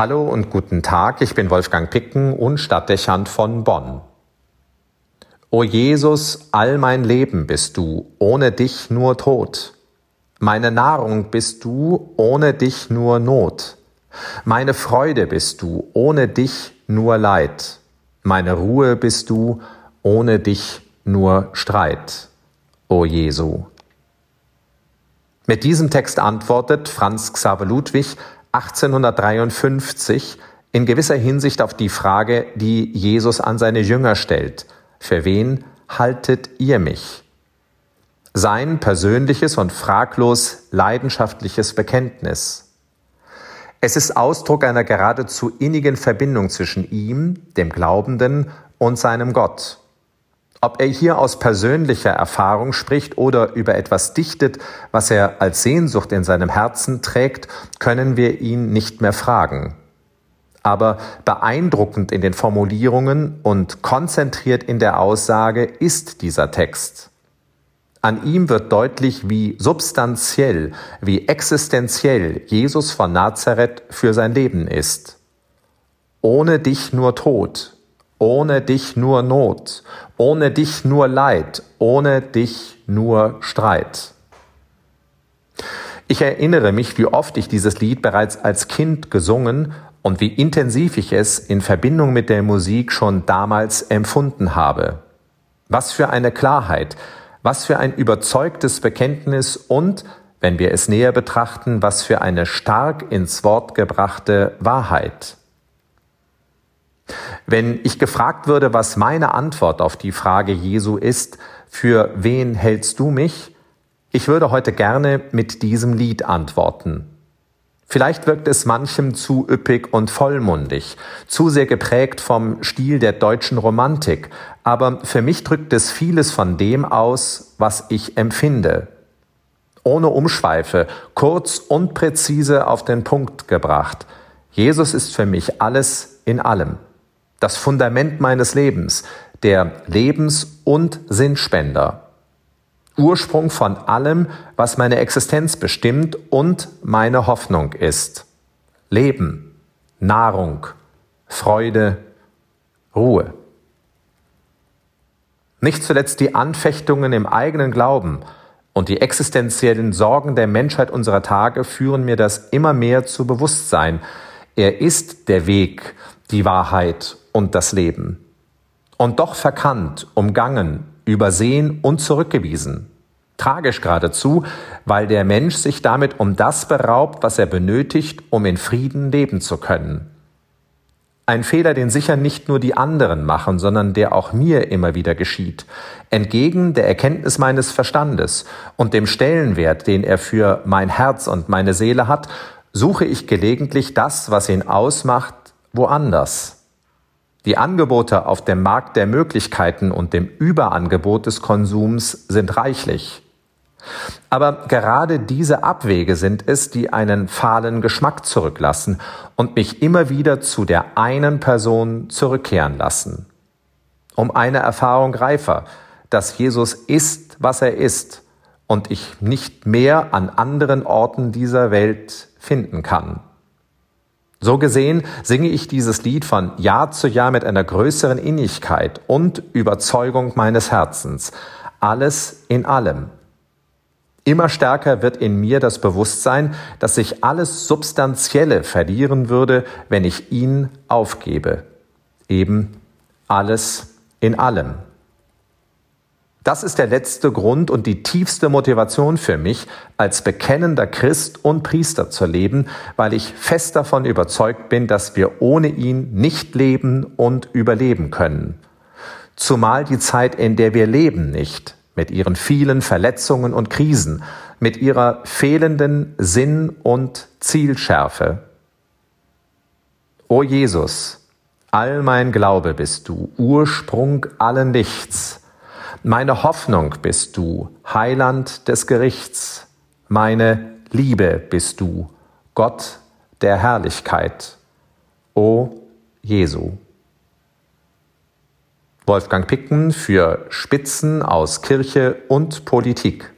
Hallo und guten Tag, ich bin Wolfgang Picken und Stadtdechant von Bonn. O Jesus, all mein Leben bist du, ohne dich nur Tod. Meine Nahrung bist du, ohne dich nur Not. Meine Freude bist du, ohne dich nur Leid. Meine Ruhe bist du, ohne dich nur Streit. O Jesu. Mit diesem Text antwortet Franz Xaver Ludwig 1853 in gewisser Hinsicht auf die Frage, die Jesus an seine Jünger stellt. Für wen haltet ihr mich? Sein persönliches und fraglos leidenschaftliches Bekenntnis. Es ist Ausdruck einer geradezu innigen Verbindung zwischen ihm, dem Glaubenden, und seinem Gott. Ob er hier aus persönlicher Erfahrung spricht oder über etwas dichtet, was er als Sehnsucht in seinem Herzen trägt, können wir ihn nicht mehr fragen. Aber beeindruckend in den Formulierungen und konzentriert in der Aussage ist dieser Text. An ihm wird deutlich, wie substanziell, wie existenziell Jesus von Nazareth für sein Leben ist. Ohne dich nur Tod, ohne dich nur Not, ohne dich nur Leid, ohne dich nur Streit. Ich erinnere mich, wie oft ich dieses Lied bereits als Kind gesungen und wie intensiv ich es in Verbindung mit der Musik schon damals empfunden habe. Was für eine Klarheit, was für ein überzeugtes Bekenntnis und, wenn wir es näher betrachten, was für eine stark ins Wort gebrachte Wahrheit. Wenn ich gefragt würde, was meine Antwort auf die Frage Jesu ist, für wen hältst du mich? Ich würde heute gerne mit diesem Lied antworten. Vielleicht wirkt es manchem zu üppig und vollmundig, zu sehr geprägt vom Stil der deutschen Romantik, aber für mich drückt es vieles von dem aus, was ich empfinde. Ohne Umschweife, kurz und präzise auf den Punkt gebracht. Jesus ist für mich alles in allem das Fundament meines Lebens, der Lebens- und Sinnspender. Ursprung von allem, was meine Existenz bestimmt und meine Hoffnung ist. Leben, Nahrung, Freude, Ruhe. Nicht zuletzt die Anfechtungen im eigenen Glauben und die existenziellen Sorgen der Menschheit unserer Tage führen mir das immer mehr zu Bewusstsein. Er ist der Weg, die Wahrheit und das Leben. Und doch verkannt, umgangen, übersehen und zurückgewiesen. Tragisch geradezu, weil der Mensch sich damit um das beraubt, was er benötigt, um in Frieden leben zu können. Ein Fehler, den sicher nicht nur die anderen machen, sondern der auch mir immer wieder geschieht. Entgegen der Erkenntnis meines Verstandes und dem Stellenwert, den er für mein Herz und meine Seele hat, suche ich gelegentlich das, was ihn ausmacht, woanders. Die Angebote auf dem Markt der Möglichkeiten und dem Überangebot des Konsums sind reichlich. Aber gerade diese Abwege sind es, die einen fahlen Geschmack zurücklassen und mich immer wieder zu der einen Person zurückkehren lassen. Um eine Erfahrung reifer, dass Jesus ist, was er ist und ich nicht mehr an anderen Orten dieser Welt finden kann. So gesehen singe ich dieses Lied von Jahr zu Jahr mit einer größeren Innigkeit und Überzeugung meines Herzens. Alles in allem. Immer stärker wird in mir das Bewusstsein, dass sich alles Substanzielle verlieren würde, wenn ich ihn aufgebe. Eben alles in allem. Das ist der letzte Grund und die tiefste Motivation für mich, als bekennender Christ und Priester zu leben, weil ich fest davon überzeugt bin, dass wir ohne ihn nicht leben und überleben können. Zumal die Zeit, in der wir leben, nicht, mit ihren vielen Verletzungen und Krisen, mit ihrer fehlenden Sinn- und Zielschärfe. O Jesus, all mein Glaube bist du, Ursprung allen Lichts, meine Hoffnung bist du, Heiland des Gerichts. Meine Liebe bist du, Gott der Herrlichkeit. O Jesu. Wolfgang Picken für Spitzen aus Kirche und Politik.